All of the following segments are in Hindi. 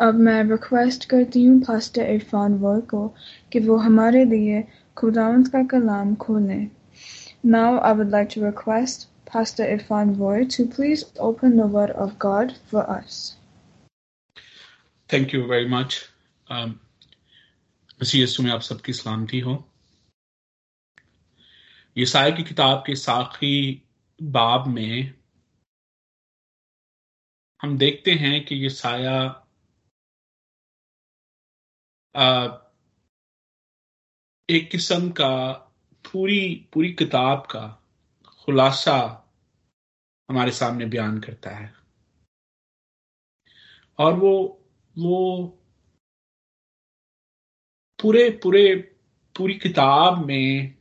अब मैं रिक्वेस्ट करती हूँ पास्टर इरफान वर को कि वो हमारे लिए खुदाउन का कलाम खोलें। Now I would like to request pastor Irfan were to please open the word of God for us thank you very much मसीह यीशु में आप सबकी सलामती हो। यसाया की किताब के साखी बाब में हम देखते हैं कि यसाया एक किस्म का पूरी पूरी किताब का खुलासा हमारे सामने बयान करता है। और वो वो पूरे पूरे, पूरी किताब में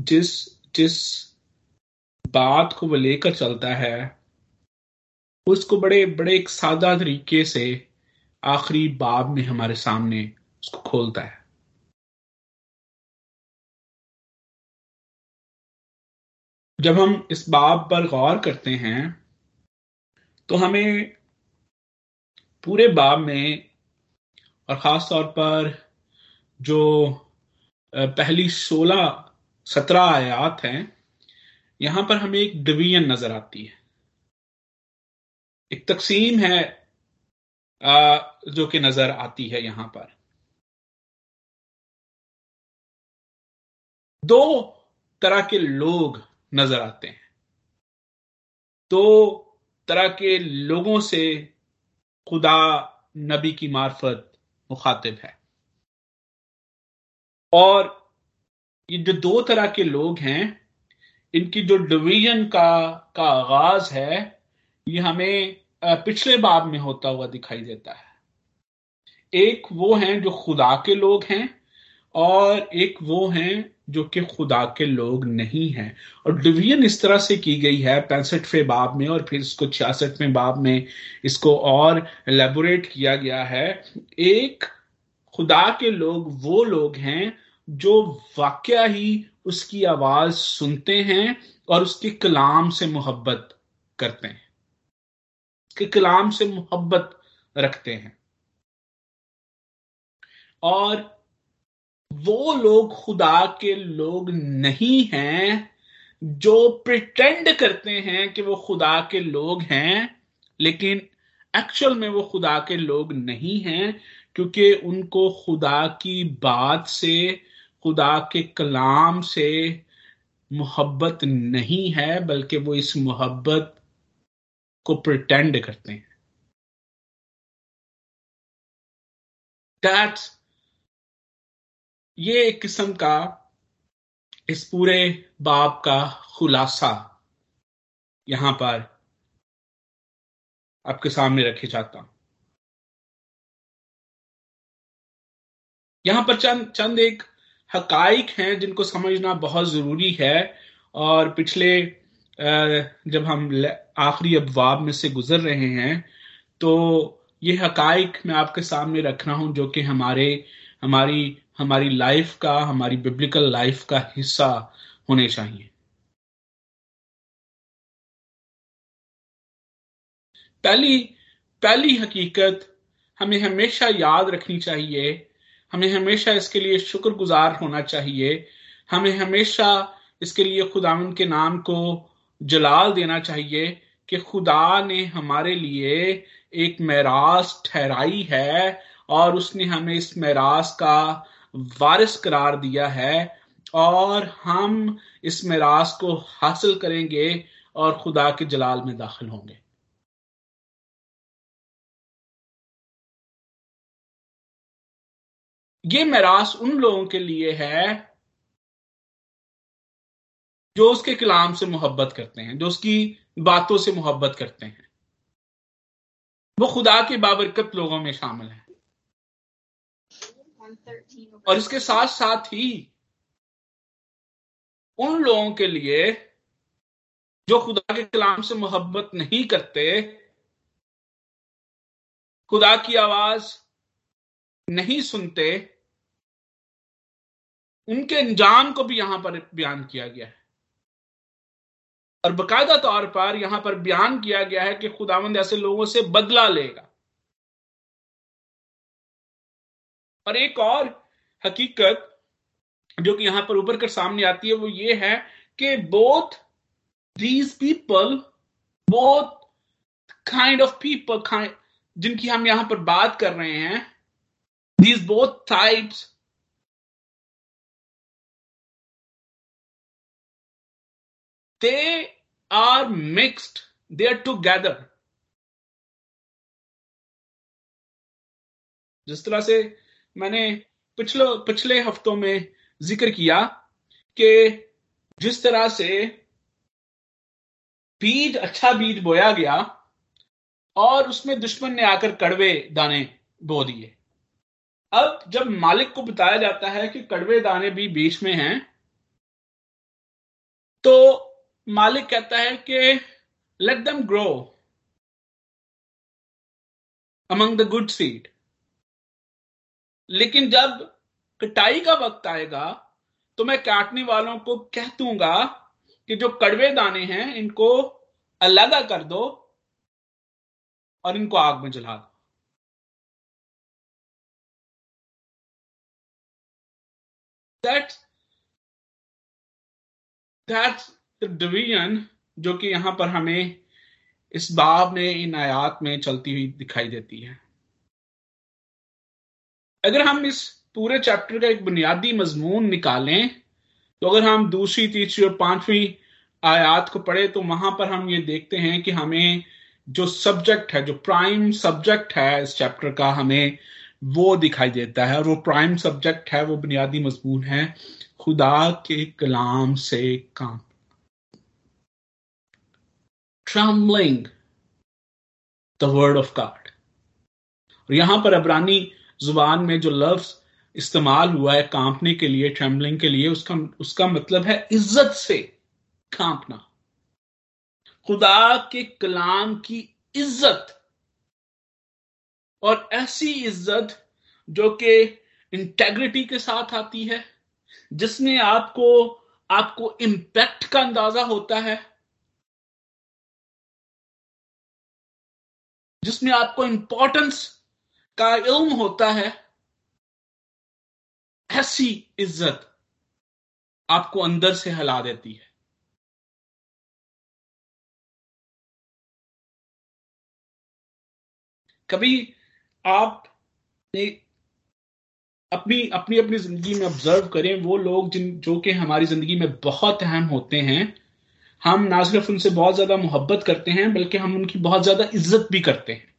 जिस जिस बात को वो लेकर चलता है, उसको बड़े बड़े एक सादा तरीके से आखिरी बाब में हमारे सामने उसको खोलता है। जब हम इस बाब पर गौर करते हैं तो हमें पूरे बाब में और खास तौर पर जो पहली सोलह, सत्रह आयात हैं, यहाँ पर हमें एक डिवीज़न नज़र आती है। एक तकसीम है जो कि नज़र आती है यहाँ पर। दो तरह के लोग नज़र आते हैं। दो तरह के लोगों से खुदा नबी की मार्फत मुखातिब है। और ये जो दो तरह के लोग हैं, इनकी जो डिवीज़न का का आगाज़ है, ये हमें पिछले बाब में होता हुआ दिखाई देता है। एक वो हैं जो खुदा के लोग हैं और एक वो हैं जो कि खुदा के लोग नहीं हैं। और डिवीज़न इस तरह से की गई है पैंसठवें बाब में और फिर इसको छियासठवें बाब में इसको और एलेबोरेट किया गया है। एक खुदा के लोग वो लोग हैं जो वाकया ही उसकी आवाज़ सुनते हैं और उसके कलाम से मोहब्बत करते हैं। के कलाम से मोहब्बत रखते हैं। और वो लोग खुदा के लोग नहीं हैं जो प्रिटेंड करते हैं कि वो खुदा के लोग हैं, लेकिन एक्चुअल में वो खुदा के लोग नहीं हैं, क्योंकि उनको खुदा की बात से, खुदा के कलाम से मोहब्बत नहीं है, बल्कि वो इस मोहब्बत को प्रिटेंड करते हैं। दैट्स ये एक किस्म का इस पूरे बाप का खुलासा यहाँ पर आपके सामने रखे चाहता हूँ। यहाँ पर चंद चंद एक हकाइक हैं जिनको समझना बहुत ज़रूरी है और पिछले जब हम आखिरी अबवाब में से गुजर रहे हैं तो ये हकाइक मैं आपके सामने रख रहा हूँ जो कि हमारे, हमारी हमारी लाइफ का, हमारी बिब्लिकल लाइफ का हिस्सा होने चाहिए। पहली पहली हकीकत हमें हमेशा याद रखनी चाहिए, हमें हमेशा इसके लिए शुक्रगुजार होना चाहिए, हमें हमेशा इसके लिए खुदावन के नाम को जलाल देना चाहिए कि खुदा ने हमारे लिए एक मैराज ठहराई है और उसने हमें इस मैराज का वारिस करार दिया है और हम इस मैराज को हासिल करेंगे और खुदा के जलाल में दाखिल होंगे। ये मैराज उन लोगों के लिए है जो उसके कलाम से मोहब्बत करते हैं, जो उसकी बातों से मोहब्बत करते हैं। वो खुदा के बाबरकत लोगों में शामिल है। और इसके साथ साथ ही उन लोगों के लिए जो खुदा के कलाम से मोहब्बत नहीं करते, खुदा की आवाज़ नहीं सुनते, उनके अंजाम को भी यहाँ पर बयान किया गया है। और बकायदा तौर पर यहाँ पर बयान किया गया है कि खुदावंद ऐसे लोगों से बदला लेगा। और एक और हकीकत जो कि यहाँ पर उभर कर सामने आती है, वो ये है कि both these people both kind of people जिनकी हम यहाँ पर बात कर रहे हैं these both types they are mixed, they are together. जिस तरह से मैंने पिछले पिछले हफ्तों में ज़िक्र किया कि जिस तरह से बीज अच्छा बीज बोया गया और उसमें दुश्मन ने आकर कड़वे दाने बो दिए। अब जब मालिक को बताया जाता है कि कड़वे दाने भी बीच में हैं तो मालिक कहता है कि let them grow among the good seed लेकिन जब कटाई का वक्त आएगा तो मैं काटने वालों को कह दूँगा कि जो कड़वे दाने हैं, इनको अलग कर दो और इनको आग में जला दो। डिवीज़न जो कि यहाँ पर हमें इस बाब में, इन आयात में चलती हुई दिखाई देती है। अगर हम इस पूरे चैप्टर का एक बुनियादी मजमून निकालें तो अगर हम दूसरी, तीसरी और पांचवी आयात को पढ़े तो वहाँ पर हम ये देखते हैं कि हमें जो सब्जेक्ट है, जो प्राइम सब्जेक्ट है इस चैप्टर का, हमें वो दिखाई देता है और वो प्राइम सब्जेक्ट है, वो बुनियादी मजमून है, खुदा के कलाम से काम trembling, the word of God. और यहाँ पर अबरानी ज़ुबान में जो लफ्ज इस्तेमाल हुआ है कांपने के लिए ट्रेम्बलिंग के लिए, उसका उसका मतलब है इज़्ज़त से कांपना। खुदा के कलाम की इज़्ज़त। और ऐसी इज़्ज़त जो कि इंटेग्रिटी के साथ आती है, जिसमें आपको आपको इंपैक्ट का अंदाज़ा होता है, जिसमें आपको इंपॉर्टेंस का इल्म होता है, ऐसी इज़्ज़त आपको अंदर से हिला देती है। कभी आप अपनी अपनी अपनी ज़िंदगी में ऑब्ज़र्व करें, वो लोग जिन, जो कि हमारी ज़िंदगी में बहुत अहम होते हैं, हम ना सिर्फ़ उनसे बहुत ज़्यादा मोहब्बत करते हैं, बल्कि हम उनकी बहुत ज़्यादा इज़्ज़त भी करते हैं।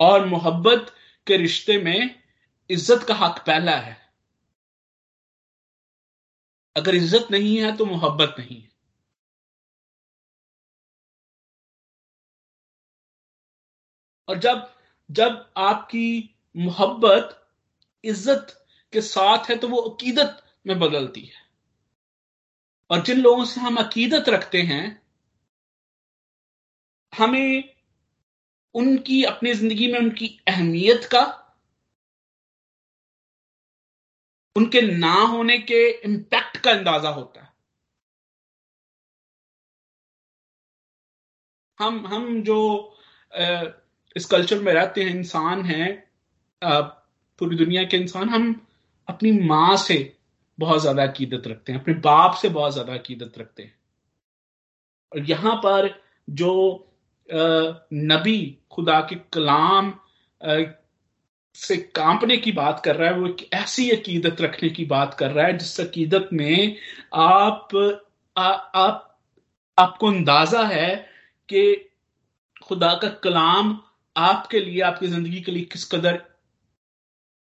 और मोहब्बत के रिश्ते में इज़्ज़त का हक पहला है। अगर इज़्ज़त नहीं है तो मोहब्बत नहीं है। और जब जब आपकी मोहब्बत इज़्ज़त के साथ है तो वो अकीदत में बदलती है। और जिन लोगों से हम अकीदत रखते हैं, हमें उनकी, अपनी ज़िंदगी में उनकी अहमियत का, उनके ना होने के इम्पैक्ट का अंदाज़ा होता है। हम हम जो इस कल्चर में रहते हैं, इंसान हैं पूरी दुनिया के इंसान, हम अपनी माँ से बहुत ज़्यादा अकीदत रखते हैं, अपने बाप से बहुत ज़्यादा अकीदत रखते हैं। और यहाँ पर जो नबी खुदा के कलाम से कांपने की बात कर रहा है वो एक ऐसी अकीदत रखने की बात कर रहा है जिस अकीदत में आप आ, आप आपको अंदाज़ा है कि खुदा का कलाम आपके लिए आपकी ज़िंदगी के लिए किस कदर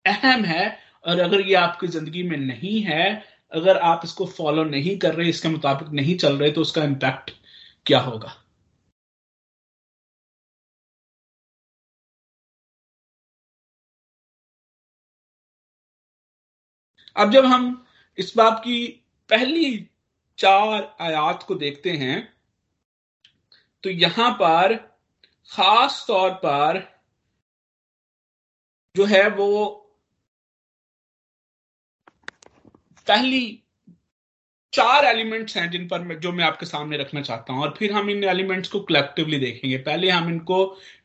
अहम है और अगर ये आपकी ज़िंदगी में नहीं है अगर आप इसको फॉलो नहीं कर रहे इसके मुताबिक नहीं चल रहे तो उसका इम्पैक्ट क्या होगा? अब जब हम इस बात की पहली चार आयात को देखते हैं तो यहाँ पर खास तौर पर जो है वो पहली चार एलिमेंट्स हैं जिन पर जो मैं आपके सामने रखना चाहता हूँ। और फिर हम इन एलिमेंट्स को कलेक्टिवली देखेंगे। पहले हम इनको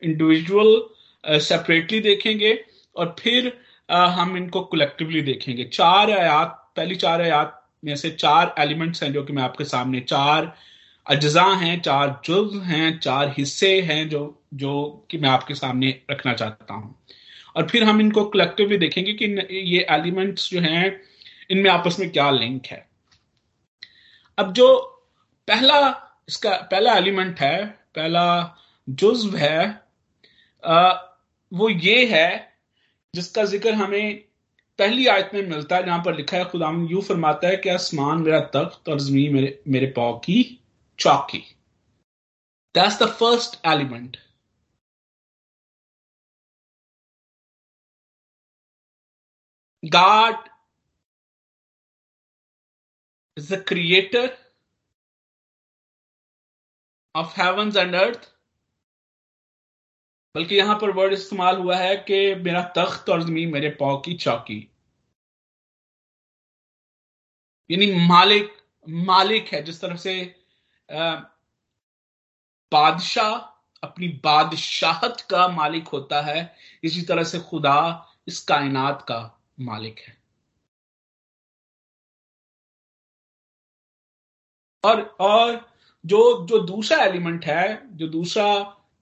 इंडिविजुअल सेपरेटली देखेंगे और फिर हम इनको कलेक्टिवली देखेंगे। चार आयात पहली चार आयात में से चार एलिमेंट्स हैं जो कि मैं आपके सामने चार अज्जा हैं चार जुज हैं चार हिस्से हैं जो जो कि मैं आपके सामने रखना चाहता हूँ। और फिर हम इनको कलेक्टिवली देखेंगे कि ये एलिमेंट्स जो हैं इनमें आपस में क्या लिंक है। अब जो पहला इसका पहला एलिमेंट है पहला जुज्व है आ, वो ये है जिसका ज़िक्र हमें पहली आयत में मिलता है, जहाँ पर लिखा है खुदा यू फरमाता है कि आसमान मेरा तख्त और ज़मीन मेरे मेरे पाव की चौकी। That's the first element God is the creator of heavens and earth. बल्कि यहाँ पर वर्ड इस्तेमाल हुआ है कि मेरा तख्त और ज़मीन मेरे पाव की चौकी। यानी मालिक मालिक है, जिस तरह से बादशाह, अपनी बादशाहत का मालिक होता है, इसी तरह से खुदा इस कायनात का मालिक है। और और जो जो दूसरा एलिमेंट है, जो दूसरा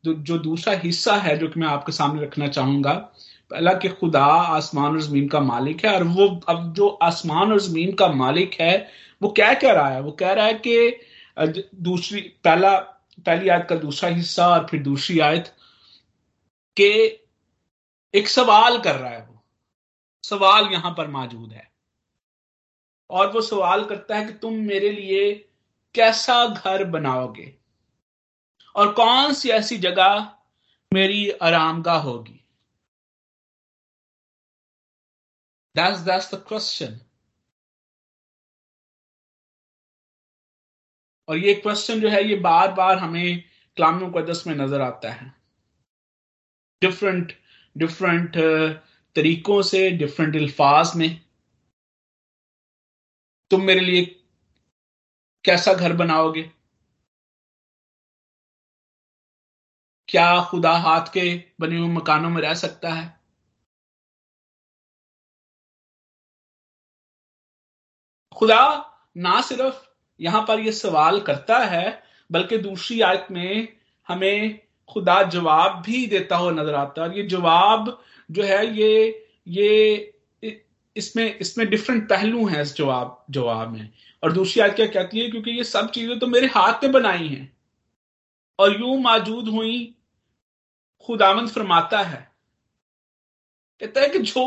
जो दूसरा हिस्सा है जो कि मैं आपके सामने रखना चाहूँगा, पहला कि खुदा आसमान और ज़मीन का मालिक है, और वो अब जो आसमान और ज़मीन का मालिक है, वो क्या कह रहा है? वो कह रहा है कि दूसरी, पहला, पहली आयत का दूसरा हिस्सा और फिर दूसरी आयत, के एक सवाल कर रहा है वो। सवाल यहाँ पर मौजूद है। और वो सवाल करता है कि तुम मेरे लिए कैसा घर बनाओगे? और कौन सी ऐसी जगह मेरी आरामगाह होगी? दैट्स द क्वेश्चन और ये क्वेश्चन जो है, ये बार बार हमें कलाम मुकदस में नज़र आता है। डिफरेंट डिफरेंट तरीकों से डिफरेंट अल्फाज में। तुम मेरे लिए कैसा घर बनाओगे? क्या खुदा हाथ के बने हुए मकानों में रह सकता है? खुदा ना सिर्फ़ यहाँ पर यह सवाल करता है, बल्कि दूसरी आयत में हमें खुदा जवाब भी देता हुआ नज़र आता है। और ये जवाब जो है, ये ये इसमें इसमें डिफरेंट पहलू हैं इस जवाब जवाब में। और दूसरी आयत क्या कहती है? क्योंकि ये सब चीज़ें तो मेरे हाथ में बनाई हैं। और यूँ मौजूद हुई खुदावंद फरमाता है। कहता है कि जो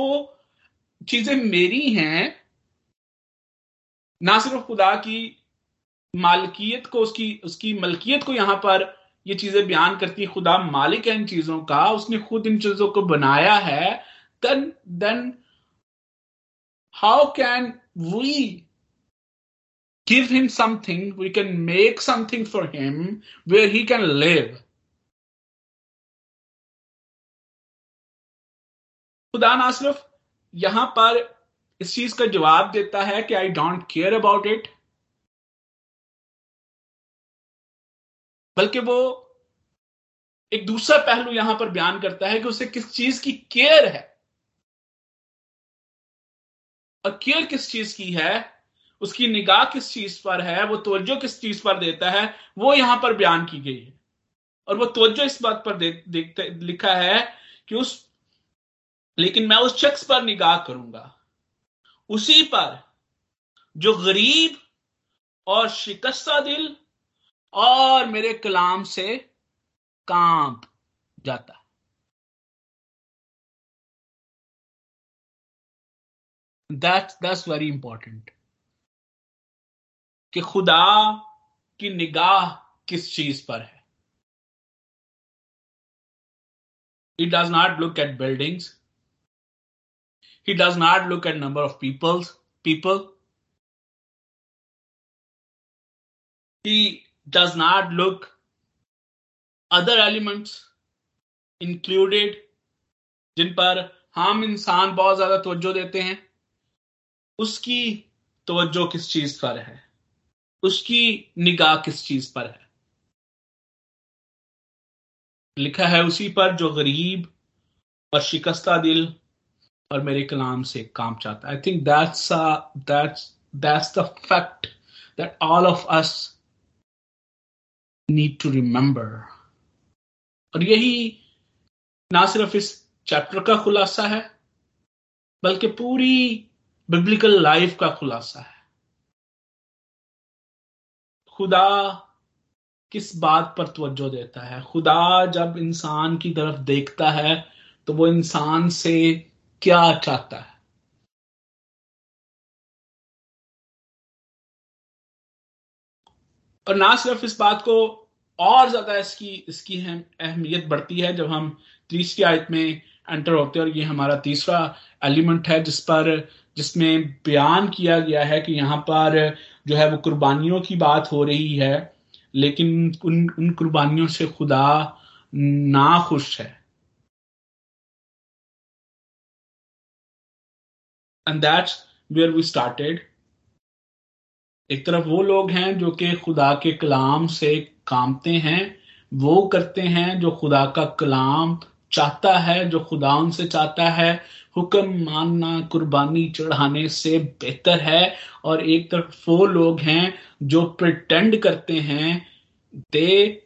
चीज़ें मेरी हैं, ना सिर्फ़ खुदा की मालकियत को, उसकी उसकी मलकियत को यहाँ पर ये चीज़ें बयान करती है, खुदा मालिक है इन चीज़ों का, उसने खुद इन चीज़ों को बनाया है then then how can we give him something, we can make something for him where he can live? खुदा ना यहाँ पर इस चीज़ का जवाब देता है कि I don't care about it बल्कि वो एक दूसरा पहलू यहाँ पर बयान करता है कि उसे किस चीज़ की केयर है। और केयर किस चीज़ की है, उसकी निगाह किस चीज़ पर है, वो तवज्जो किस चीज़ पर देता है, वो यहाँ पर बयान की गई है। और वो तवज्जो इस बात पर देखते, लिखा है कि उस लेकिन मैं उस शख्स पर निगाह करूँगा। उसी पर जो गरीब और शिकस्ता दिल और मेरे कलाम से काँप जाता। दैट्स दैट्स वेरी इंपॉर्टेंट कि खुदा की निगाह किस चीज़ पर है। He does not look at buildings. He does not look at number of peoples, people. He does not look other elements included जिन पर हम इंसान बहुत ज़्यादा तवज्जो देते हैं उसकी तवज्जो किस चीज़ पर है उसकी निगाह किस चीज़ पर है लिखा है उसी पर जो गरीब और शिकस्ता दिल और मेरे कलाम से काम चाहता I think that's that's that's the fact that all of us need to remember और यही ना सिर्फ़ इस चैप्टर का खुलासा है, बल्कि पूरी बिब्लिकल लाइफ का खुलासा है। खुदा किस बात पर तवज्जो देता है? खुदा जब इंसान की तरफ़ देखता है तो वो इंसान से क्या चाहता है? और ना सिर्फ़ इस बात को और ज़्यादा इसकी इसकी अहमियत बढ़ती है जब हम तीसरी आयत में एंटर होते हैं और ये हमारा तीसरा एलिमेंट है जिस पर, जिसमें बयान किया गया है कि यहाँ पर जो है वो कुर्बानियों की बात हो रही है, लेकिन उन उन कुर्बानियों से खुदा ना खुश है। And that's where we started एक तरफ़ वो लोग हैं जो कि खुदा के कलाम से कामते हैं, वो करते हैं जो खुदा का कलाम चाहता है, जो खुदा उनसे चाहता है। हुक्म मानना, कुर्बानी चढ़ाने से बेहतर है। और एक तरफ़ वो लोग हैं जो प्रिटेंड करते हैं। They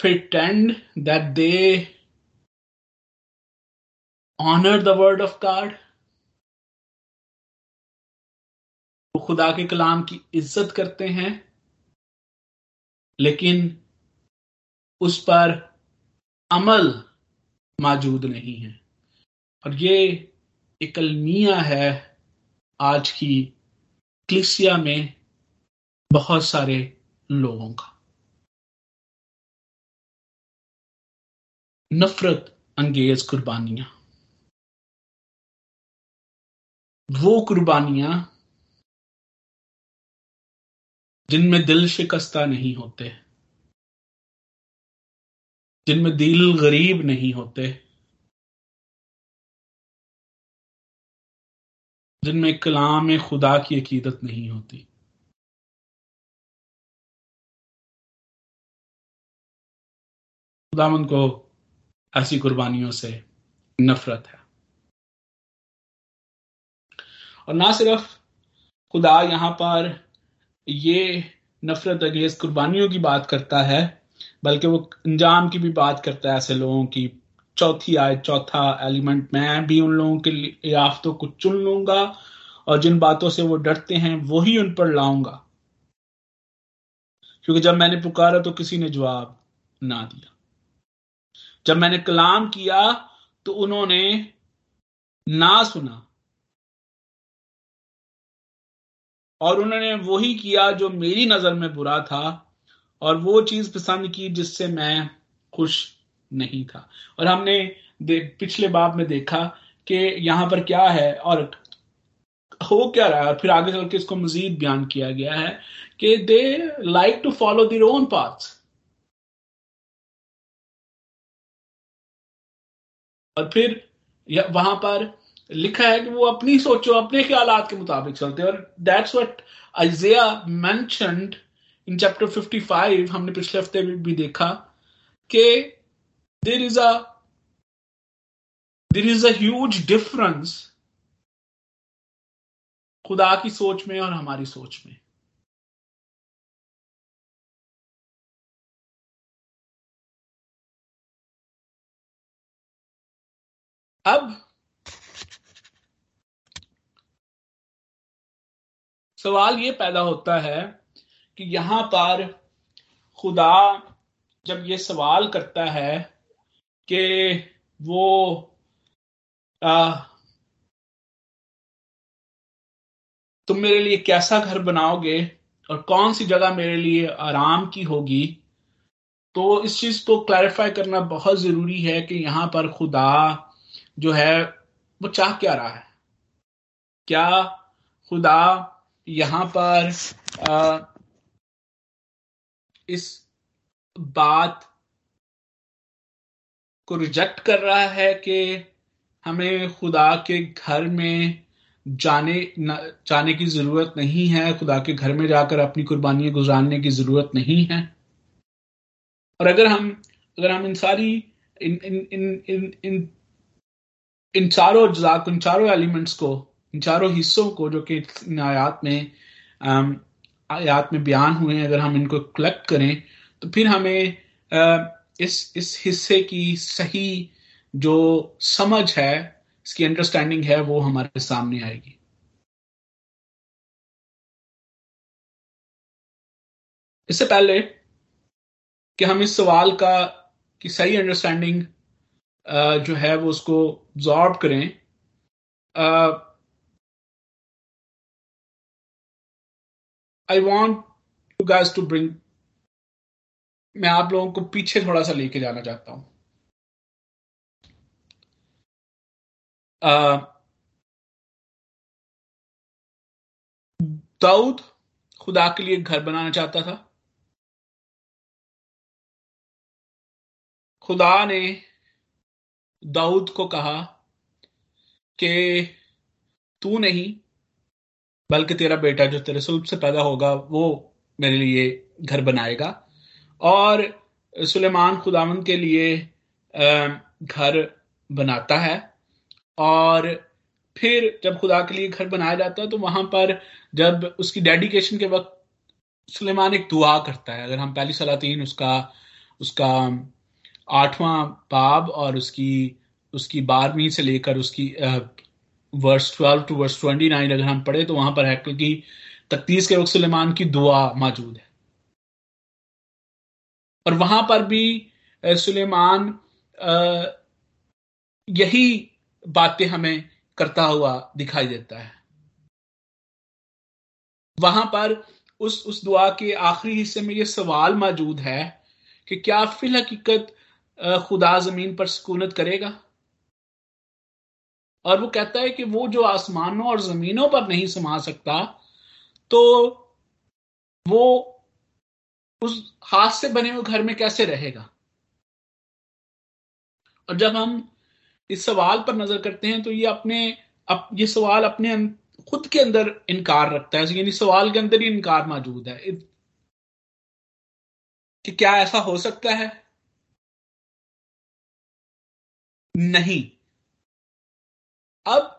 pretend that they honour the word of God वो खुदा के कलाम की इज़्ज़त करते हैं, लेकिन उस पर अमल मौजूद नहीं है। और ये एक अलमिया है आज की क्लिसिया में बहुत सारे लोगों का। नफरत अंगेज कुर्बानियाँ। वो कुर्बानियाँ जिनमें दिल शिकस्ता नहीं होते, जिनमें दिल गरीब नहीं होते, जिनमें कलाम खुदा की अकीदत नहीं होती। खुदामंद को ऐसी कुर्बानियों से नफरत है। और ना सिर्फ़ खुदा यहाँ पर ये नफरत अगेंस्ट कुर्बानियों की बात करता है, बल्कि वो अंजाम की भी बात करता है ऐसे लोगों की। चौथी आय चौथा एलिमेंट, मैं भी उन लोगों के याफ्तों को चुन लूँगा और जिन बातों से वो डरते हैं वही उन पर लाऊँगा। क्योंकि जब मैंने पुकारा तो किसी ने जवाब ना दिया। जब मैंने कलाम किया तो उन्होंने ना सुना और उन्होंने वही किया जो मेरी नज़र में बुरा था, और वो चीज़ पसंद की जिससे मैं खुश नहीं था। और हमने पिछले बाब में देखा कि यहाँ पर क्या है, और हो क्या रहा है, और फिर आगे चल के इसको मजीद बयान किया गया है कि they like to follow their own path और फिर वहाँ पर लिखा है कि वो अपनी सोचो, अपने ख्याल के मुताबिक चलते और that's what Isaiah mentioned in chapter 55 हमने पिछले हफ़्ते में भी देखा कि there is a there is a huge difference खुदा की सोच में और हमारी सोच में। अब सवाल ये पैदा होता है कि यहाँ पर खुदा जब ये सवाल करता है कि वो आ, तुम मेरे लिए कैसा घर बनाओगे और कौन सी जगह मेरे लिए आराम की होगी तो इस चीज़ को क्लैरिफाई करना बहुत ज़रूरी है कि यहाँ पर खुदा जो है वो चाह क्या रहा है? क्या खुदा यहाँ पर आ, इस बात को रिजेक्ट कर रहा है कि हमें खुदा के घर में जाने न, जाने की ज़रूरत नहीं है खुदा के घर में जाकर अपनी कुर्बानियाँ गुजारने की ज़रूरत नहीं है। और अगर हम अगर हम इन सारी इन इन इन इन, इन चारों अज्जा इन चारों एलिमेंट्स को इन चारों हिस्सों को जो कि आयात में आम, आयात में बयान हुए हैं अगर हम इनको कलेक्ट करें तो फिर हमें इस इस हिस्से की सही जो समझ है इसकी अंडरस्टैंडिंग है वो हमारे सामने आएगी। इससे पहले कि हम इस सवाल का की सही अंडरस्टैंडिंग जो है वो उसको ऑब्जॉर्व करें I want you guys to bring मैं आप लोगों को पीछे थोड़ा सा लेके जाना चाहता हूँ। दाऊद खुदा के लिए घर बनाना चाहता था। खुदा ने दाऊद को कहा कि तू नहीं बल्कि तेरा बेटा जो तेरे सुल्ब से पैदा होगा, वो मेरे लिए घर बनाएगा। और सुलेमान खुदावन के लिए घर बनाता है। और फिर जब खुदा के लिए घर बनाया जाता है तो वहाँ पर जब उसकी डेडिकेशन के वक्त सुलेमान एक दुआ करता है। अगर हम पहली सलातीन, उसका उसका आठवां बाब और उसकी उसकी बारहवीं से लेकर उसकी verse twelve to verse twenty nine अगर हम पढ़े तो वहाँ पर हैकल की तकतीस के वक्त सुलेमान की दुआ मौजूद है। और वहाँ पर भी सुलेमान यही बातें हमें करता हुआ दिखाई देता है। वहाँ पर उस उस दुआ के आखिरी हिस्से में यह सवाल मौजूद है कि क्या फिल हकीकत खुदा ज़मीन पर सुकूनत करेगा? और वो कहता है कि वो जो आसमानों और जमीनों पर नहीं समा सकता तो वो उस हाथ से बने हुए घर में कैसे रहेगा? और जब हम इस सवाल पर नज़र करते हैं तो ये अपने अप, ये सवाल अपने खुद के अंदर इनकार रखता है। यानी सवाल के अंदर ही इनकार मौजूद है। कि क्या ऐसा हो सकता है? नहीं। अब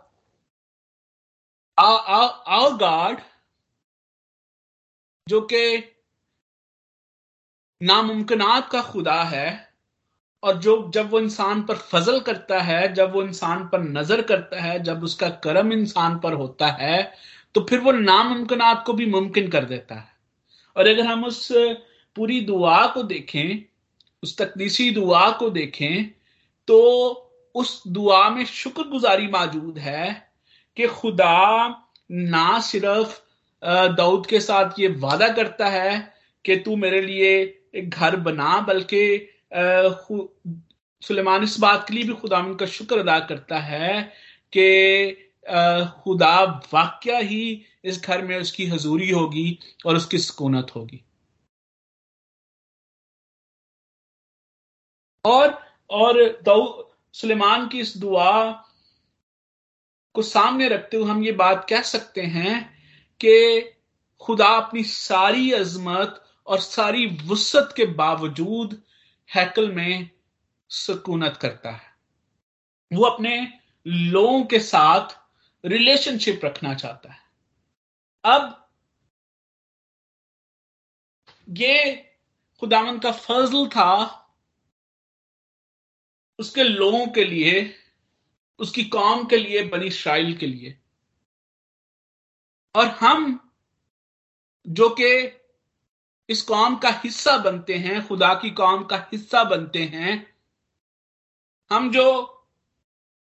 आ गॉड जो कि नामुमकिनात का खुदा है, और जो, जब वो इंसान पर फजल करता है, जब वो इंसान पर नज़र करता है, जब उसका करम इंसान पर होता है तो फिर वो नामुमकिनात को भी मुमकिन कर देता है। और अगर हम उस पूरी दुआ को देखें, उस तकदीसी दुआ को देखें तो उस दुआ में शुक्रगुजारी मौजूद है कि खुदा ना सिर्फ़ दाऊद के साथ ये वादा करता है कि तू मेरे लिए एक घर बना, बल्कि सुलेमान इस बात के लिए भी खुदा का शुक्र अदा करता है कि खुदा वाक्य ही इस घर में उसकी हजूरी होगी और उसकी सुकूनत होगी। और और सुलेमान की इस दुआ को सामने रखते हुए हम ये बात कह सकते हैं कि खुदा अपनी सारी अजमत और सारी वसत के बावजूद हैकल में सुकूनत करता है। वो अपने लोगों के साथ रिलेशनशिप रखना चाहता है। अब ये खुदावन का फजल था उसके लोगों के लिए उसकी कौम के लिए बनी इसराइल के लिए। और हम जो कि इस कौम का हिस्सा बनते हैं खुदा की कौम का हिस्सा बनते हैं हम जो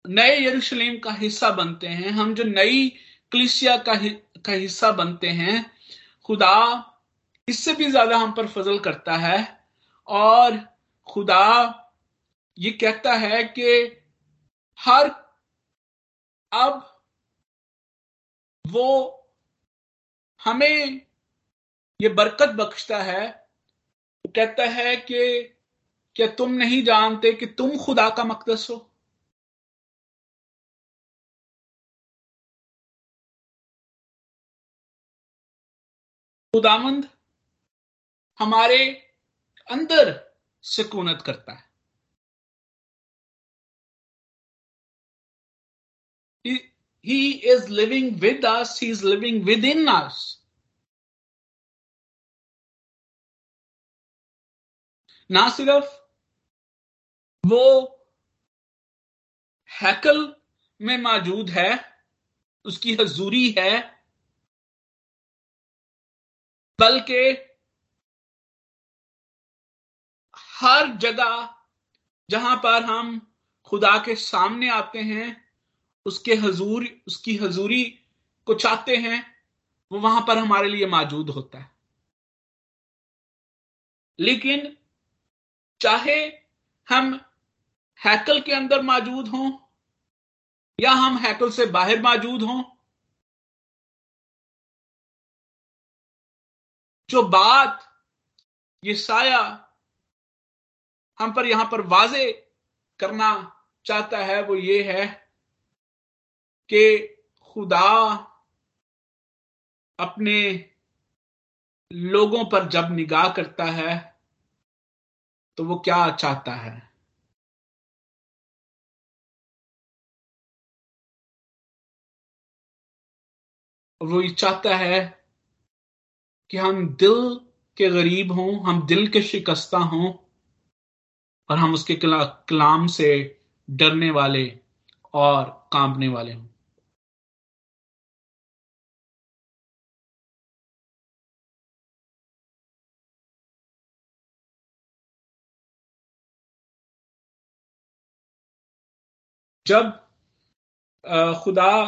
नए यरूशलेम का हिस्सा बनते हैं हम जो नई कलिसिया का हि, का हिस्सा बनते हैं खुदा इससे भी ज़्यादा हम पर फजल करता है और खुदा ये कहता है कि हर अब वो हमें ये बरकत बख्शता है। वो कहता है कि क्या तुम नहीं जानते कि तुम खुदा का मकदस हो? खुदामंद हमारे अंदर सुकूनत करता है। He is living with us, he is living within us. ना सिर्फ़ वो हैकल में मौजूद है, उसकी हजूरी है, बल्कि हर जगह जहाँ पर हम खुदा के सामने आते हैं उसके हजूर, उसकी हजूरी को चाहते हैं, वो वहाँ पर हमारे लिए मौजूद होता है। लेकिन चाहे हम हैकल के अंदर मौजूद हों, या हम हैकल से बाहर मौजूद हों, जो बात, ये साया हम पर यहाँ पर वाजे करना चाहता है, वो ये है कि खुदा अपने लोगों पर जब निगाह करता है तो वो क्या चाहता है? वो ये चाहता है कि हम दिल के गरीब हों, हम दिल के शिकस्ता हों, और हम उसके कलाम से डरने वाले और कांपने वाले हों। जब खुदा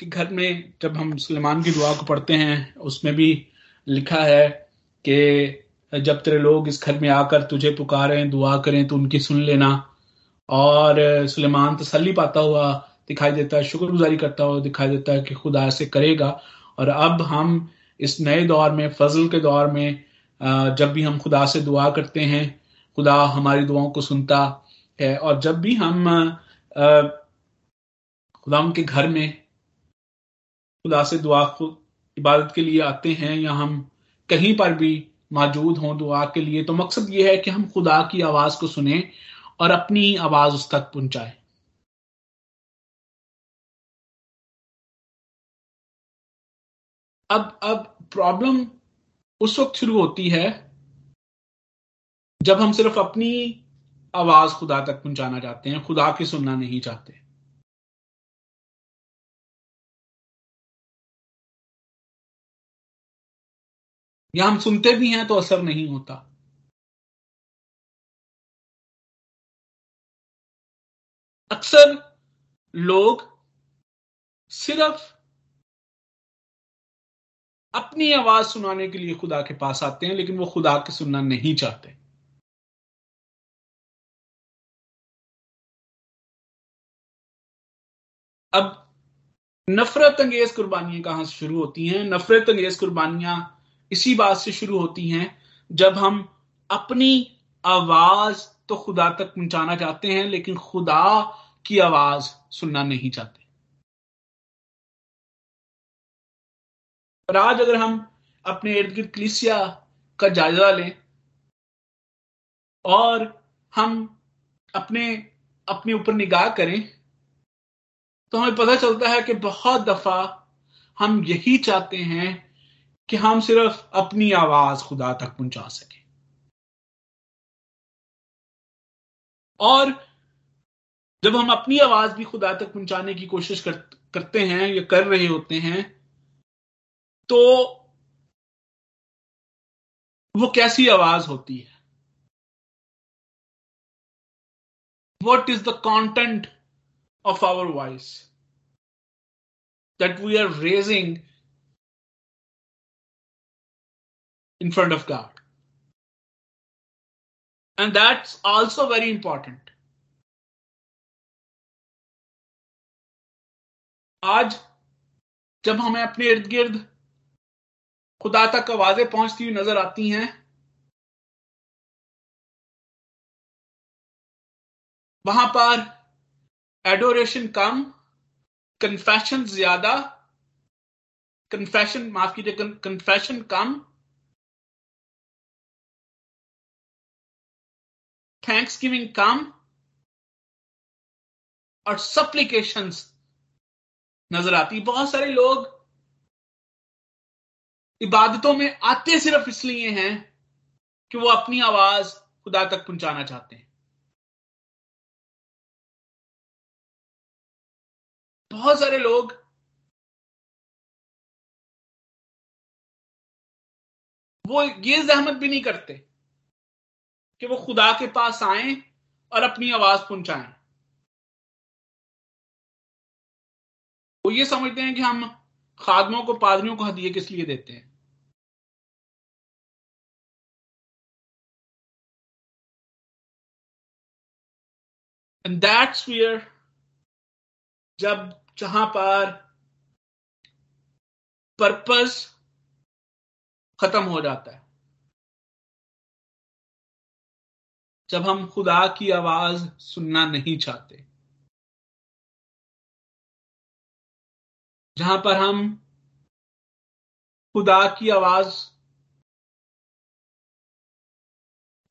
के घर में जब हम सलेमान की दुआ को पढ़ते हैं, उसमें भी लिखा है कि जब तेरे लोग इस घर में आकर तुझे पुकारें, दुआ करें तो उनकी सुन लेना। और सुलेमान तसली पाता हुआ दिखाई देता है शुक्रगुजारी करता हुआ दिखाई देता है कि खुदा ऐसे करेगा। और अब हम इस नए दौर में, फजल के दौर में जब भी हम खुदा से दुआ करते हैं, खुदा हमारी दुआओं को सुनता है। और जब भी हम खुदा के घर में खुदा से दुआ इबादत के लिए आते हैं या हम कहीं पर भी मौजूद हों दुआ के लिए तो मकसद ये है कि हम खुदा की आवाज़ को सुने और अपनी आवाज़ उस तक पहुँचाए। अब अब प्रॉब्लम उस वक्त शुरू होती है जब हम सिर्फ़ अपनी आवाज़ खुदा तक पहुंचाना चाहते हैं, खुदा की सुनना नहीं चाहते। या हम सुनते भी हैं तो असर नहीं होता। अक्सर लोग सिर्फ़ अपनी आवाज़ सुनाने के लिए खुदा के पास आते हैं, लेकिन वो खुदा के सुनना नहीं चाहते। अब नफरत अंगेज कुर्बानियाँ कहाँ से शुरू होती हैं? नफरत अंगेज कुर्बानियाँ इसी बात से शुरू होती हैं, जब हम अपनी आवाज़ तो खुदा तक पहुंचाना चाहते हैं, लेकिन खुदा की आवाज़ सुनना नहीं चाहते। आज अगर हम अपने इर्द गिर्द कलिसिया का जायजा लें, और हम अपने अपने ऊपर निगाह करें तो हमें पता चलता है कि बहुत दफ़ा हम यही चाहते हैं कि हम सिर्फ़ अपनी आवाज़ खुदा तक पहुँचा सकें। और जब हम अपनी आवाज़ भी खुदा तक पहुँचाने की कोशिश कर, करते हैं या कर रहे होते हैं तो वो कैसी आवाज़ होती है? What is the content of our voice that we are raising in front of God. And that's also very important. आज जब हमें अपने इर्द गिर्द खुदा तक आवाज़ें पहुँचती हुई नज़र आती हैं, वहाँ पर एडोरेशन कम कन्फेशन ज़्यादा कन्फेशन माफ़ कीजिए कन्फेशन कम। थैंक्स गिविंग कम और सप्लीकेशन नज़र आती। बहुत सारे लोग इबादतों में आते सिर्फ़ इसलिए हैं कि वो अपनी आवाज़ खुदा तक पहुंचाना चाहते हैं। बहुत सारे लोग वो ये जहमत भी नहीं करते कि वो खुदा के पास आए और अपनी आवाज़ पहुंचाएँ। वो ये समझते हैं कि हम खादमों को, पादरियों को हदिये किस लिए देते हैं? एंड दैट्स वियर जब जहाँ पर पर्पस खत्म हो जाता है। जब हम खुदा की आवाज़ सुनना नहीं चाहते। जहाँ पर हम खुदा की आवाज़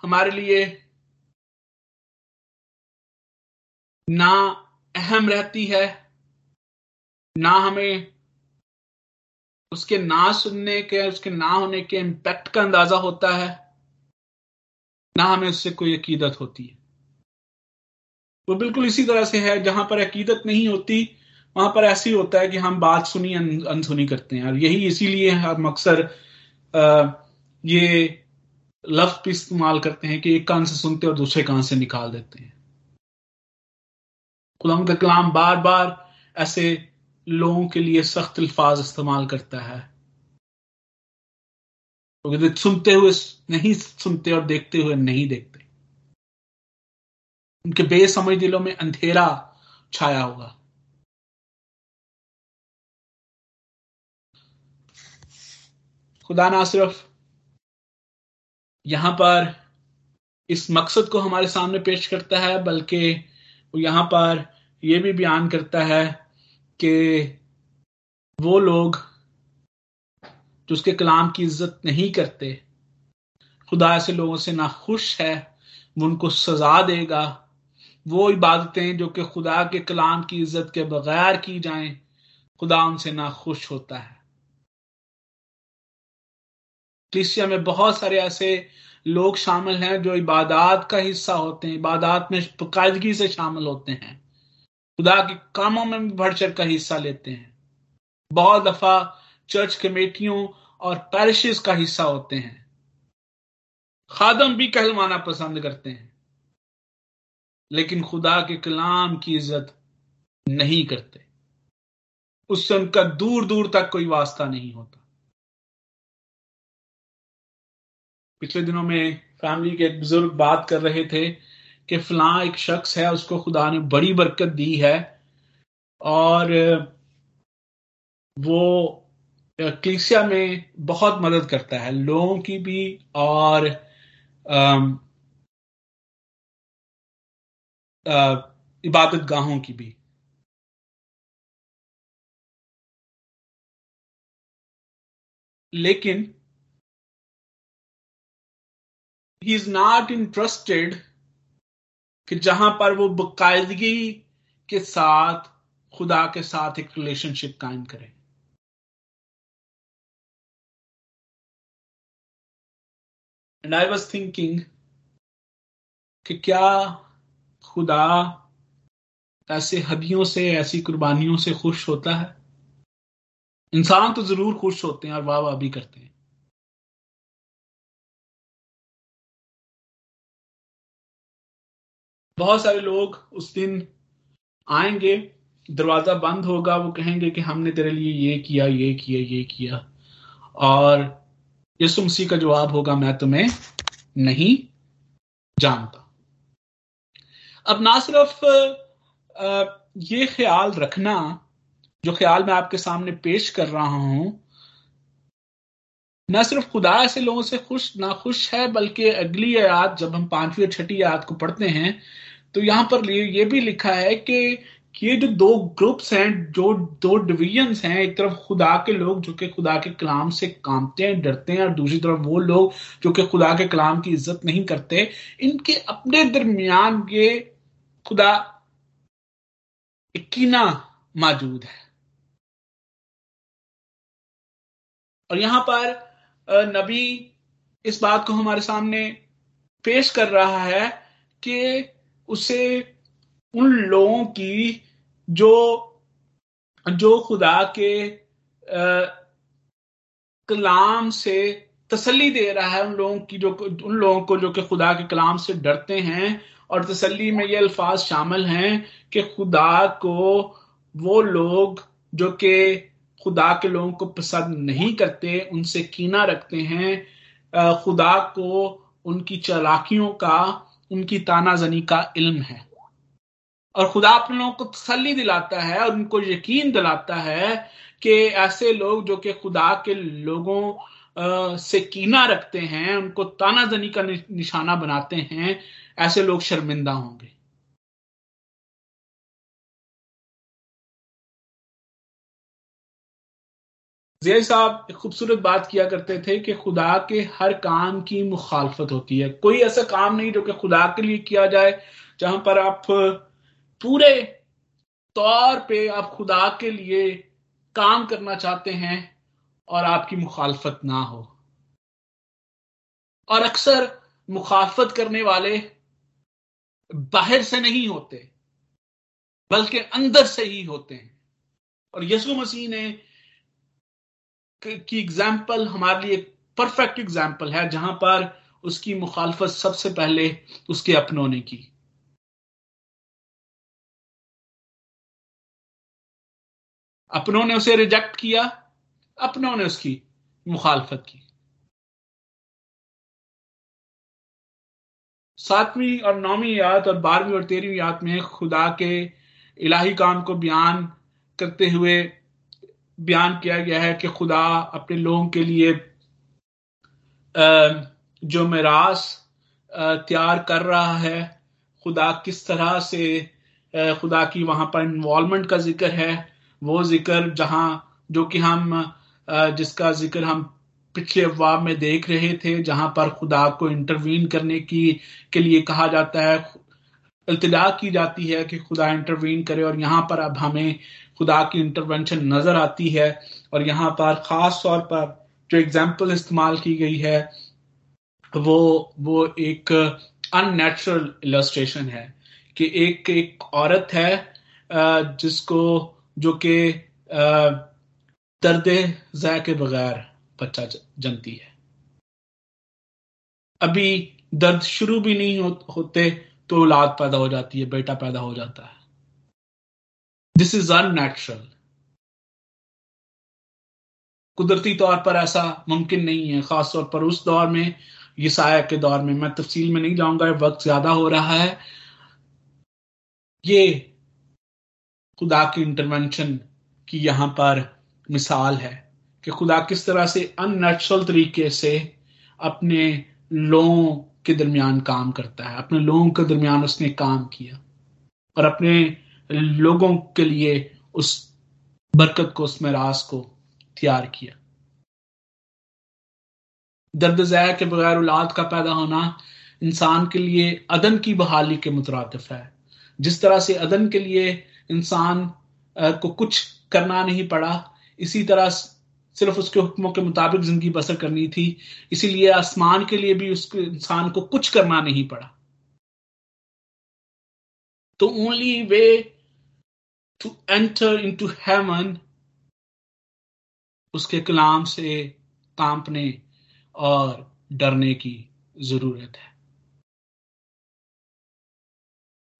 हमारे लिए ना अहम रहती है, ना हमें उसके ना सुनने के, उसके ना होने के इम्पैक्ट का अंदाज़ा होता है, ना हमें उससे कोई अकीदत होती है। वो बिल्कुल इसी तरह से है, जहाँ पर अकीदत नहीं होती, वहाँ पर ऐसे ही होता है कि हम बात सुनी अनसुनी करते हैं। और यही इसीलिए हम अक्सर ये लफ्ज इस्तेमाल करते हैं कि एक कान से सुनते और दूसरे कान से निकाल देते हैं। खुदाम का कलाम बार बार ऐसे लोगों के लिए सख्त अल्फाज इस्तेमाल करता है। तो सुनते हुए नहीं सुनते और देखते हुए नहीं देखते। उनके बेसमझ दिलों में अंधेरा छाया होगा। खुदा ना सिर्फ़ यहाँ पर इस मकसद को हमारे सामने पेश करता है, बल्कि यहाँ पर यह भी बयान करता है कि वो लोग जो उसके कलाम की इज़्ज़त नहीं करते, खुदा ऐसे लोगों से ना खुश है, वो उनको सजा देगा। वो इबादतें जो कि खुदा के कलाम की इज़्ज़त के बगैर की जाएँ, खुदा उनसे ना खुश होता है। क्रिस्टिया में बहुत सारे ऐसे लोग शामिल हैं जो इबादत का हिस्सा होते हैं, इबादत में बाकायदगी से शामिल होते हैं। खुदा के कामों में भी बढ़ चढ़ कर हिस्सा लेते हैं। बहुत दफ़ा चर्च कमेटियों और पैरिशेस का हिस्सा होते हैं। खादम भी कहलवाना पसंद करते हैं। लेकिन खुदा के कलाम की इज़्ज़त नहीं करते। उससे उनका दूर दूर तक कोई वास्ता नहीं होता। पिछले दिनों में फैमिली के एक बुज़ुर्ग बात कर रहे थे कि फला एक शख्स है, उसको खुदा ने बड़ी बरकत दी है और वो क्लिसिया में बहुत मदद करता है लोगों की भी और इबादत गाहों की भी। लेकिन ही इज़ नॉट इंटरेस्टेड कि जहाँ पर वो बाकायदगी के साथ, खुदा के साथ एक रिलेशनशिप कायम करें। एंड आई वॉज़ थिंकिंग कि क्या खुदा ऐसे हदियों से, ऐसी कुर्बानियों से खुश होता है? इंसान तो ज़रूर खुश होते हैं और वाह वाह भी करते हैं। बहुत सारे लोग उस दिन आएँगे, दरवाज़ा बंद होगा, वो कहेंगे कि हमने तेरे लिए ये किया ये किया ये किया। और यसु मसीह का जवाब होगा, मैं तुम्हें नहीं जानता। अब ना सिर्फ़ ये ख्याल रखना, जो ख्याल मैं आपके सामने पेश कर रहा हूँ न सिर्फ़ खुदा ऐसे लोगों से खुश, ना खुश है, बल्कि अगली आयात जब हम पांचवी और छठी आयात को पढ़ते हैं तो यहाँ पर ये भी लिखा है कि ये जो दो ग्रुप्स हैं, जो दो डिविजन्स हैं, एक तरफ़ खुदा के लोग जो कि खुदा के कलाम से कामते हैं, डरते हैं, और दूसरी तरफ़ वो लोग जो कि खुदा के कलाम की इज़्ज़त नहीं करते, इनके अपने दरमियान ये खुदा कीना मौजूद है। और यहाँ पर नबी इस बात को हमारे सामने पेश कर रहा है कि उसे उन लोगों की जो जो खुदा के आ, कलाम से तसल्ली दे रहा है उन लोगों की जो उन लोगों को जो कि खुदा के कलाम से डरते हैं और तसल्ली में ये अल्फाज शामिल हैं कि खुदा को वो लोग जो कि खुदा के लोगों को पसंद नहीं करते, उनसे कीना रखते हैं खुदा को उनकी चलाकियों का, उनकी तानाजनी का इल्म है। और खुदा अपने लोगों को तसली दिलाता है और उनको यकीन दिलाता है कि ऐसे लोग जो कि खुदा के लोगों से कीना रखते हैं, उनको तानाजनी का निशाना बनाते हैं, ऐसे लोग शर्मिंदा होंगे। जय साहब, एक खूबसूरत बात किया करते थे कि खुदा के हर काम की मुखालफत होती है। कोई ऐसा काम नहीं जो कि खुदा के लिए किया जाए, जहाँ पर आप पूरे तौर पे आप खुदा के लिए काम करना चाहते हैं और आपकी मुखालफत ना हो। और अक्सर मुखालफत करने वाले बाहर से नहीं होते, बल्कि अंदर से ही होते हैं। और यसु मसीह ने की एग्ज़ाम्पल हमारे लिए परफेक्ट एग्ज़ाम्पल है, जहाँ पर उसकी मुखालफत सबसे पहले उसके अपनों ने की। अपनों ने उसे रिजेक्ट किया, अपनों ने उसकी मुखालफत की। सातवीं और नौवीं याद और बारहवीं और तेरहवीं याद में खुदा के इलाही काम को बयान करते हुए बयान किया गया है कि खुदा अपने लोगों के लिए जो मेरास तैयार कर रहा है, खुदा किस तरह से खुदा की वहाँ पर इन्वॉल्वमेंट का ज़िक्र है, वो ज़िक्र जहाँ, जो कि हम जिसका ज़िक्र हम पिछले अफवाह में देख रहे थे, जहाँ पर खुदा को इंटरवीन करने की, के लिए कहा जाता है, इल्तदा की जाती है कि खुदा इंटरवीन करे और यहाँ पर अब हमें खुदा की इंटरवेंशन नज़र आती है और यहाँ पर खास तौर पर जो एग्ज़ाम्पल इस्तेमाल की गई है वो वो एक अननेचुरल इलस्ट्रेशन है कि एक एक औरत है जिसको जो कि दर्द जय के बगैर बच्चा जनती है। अभी दर्द शुरू भी नहीं हो, होते तो औलाद पैदा हो जाती है बेटा पैदा हो जाता है। दिस इज़ अननेचुरल कुदरती तौर पर ऐसा मुमकिन नहीं है, खासतौर पर उस दौर में, यसाया के दौर में। मैं तफसील में नहीं जाऊँगा वक्त ज़्यादा हो रहा है। ये खुदा की इंटरवेंशन की यहाँ पर मिसाल है कि खुदा किस तरह से अननेचुरल तरीके से अपने लोगों के दरमियान काम करता है। अपने लोगों के दरमियान उसने काम किया और अपने लोगों के लिए उस बरकत को, उस मराज को तैयार किया। दर्द जया के बगैर औलाद का पैदा होना इंसान के लिए अदन की बहाली के मुतरफ है। जिस तरह से अदन के लिए इंसान को कुछ करना नहीं पड़ा, इसी तरह सिर्फ़ उसके हुक्मों के मुताबिक ज़िंदगी बसर करनी थी, इसीलिए आसमान के लिए भी उसके इंसान को कुछ करना नहीं पड़ा। तो only way enter in to heaven उसके कलाम से कांपने और डरने की ज़रूरत है।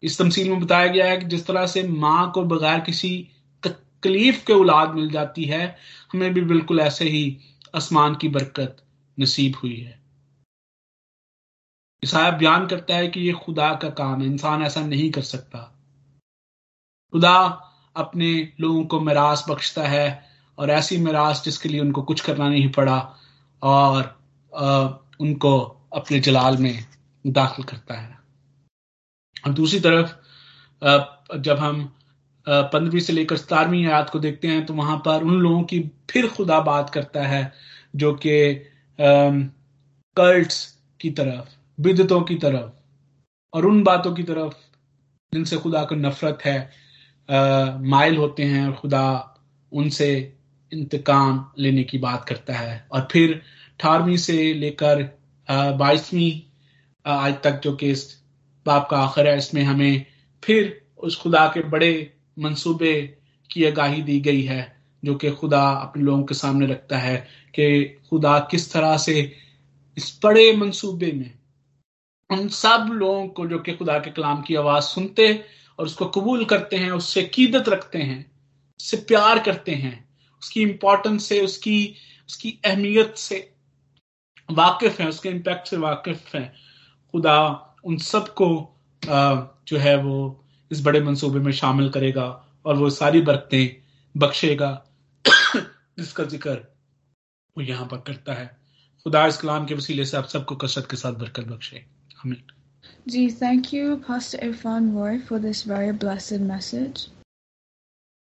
इस तमसील में बताया गया है कि जिस तरह से माँ को बगैर किसी तकलीफ़ के औलाद मिल जाती है, हमें भी बिल्कुल ऐसे ही आसमान की बरकत नसीब हुई है। ईसाया बयान करता है कि ये खुदा का काम है, इंसान ऐसा नहीं कर सकता। खुदा अपने लोगों को मिरास बख्शता है और ऐसी मिरास जिसके लिए उनको कुछ करना नहीं पड़ा और आ, उनको अपने जलाल में दाखिल करता है। और दूसरी तरफ़ जब हम पंद्रहवीं से लेकर सतारवीं आयात को देखते हैं तो वहाँ पर उन लोगों की फिर खुदा बात करता है जो कि कल्ट्स की तरफ़ बिदतों की तरफ़ और उन बातों की तरफ़ जिनसे खुदा को नफरत है। आ, माइल होते हैं और खुदा उनसे इंतकाम लेने की बात करता है। और फिर अठारहवीं से लेकर बाईसवीं आज तक जो कि इस बाप का आखिर है, इसमें हमें फिर उस खुदा के बड़े मंसूबे की आगाही दी गई है, जो कि खुदा अपने लोगों के सामने रखता है कि खुदा किस तरह से इस बड़े मंसूबे में उन सब लोगों को जो कि खुदा के कलाम की आवाज़ सुनते और उसको कबूल करते हैं, उससे कीदत रखते हैं, उससे प्यार करते हैं, उसकी इंपॉर्टेंस से, उसकी उसकी अहमियत से वाकिफ है, उसके इम्पैक्ट से वाकिफ है। खुदा उन सबको जो है वो इस बड़े मंसूबे में शामिल करेगा और वो सारी बरकतें बख्शेगा। जिसका ज़िक्र वो यहाँ पर करता है। खुदा इस कलाम के वसीले से आप सबको कसरत के साथ बरकत बख्शे। हमें Gee, thank you, Pastor Irfan Roy, for this very blessed message.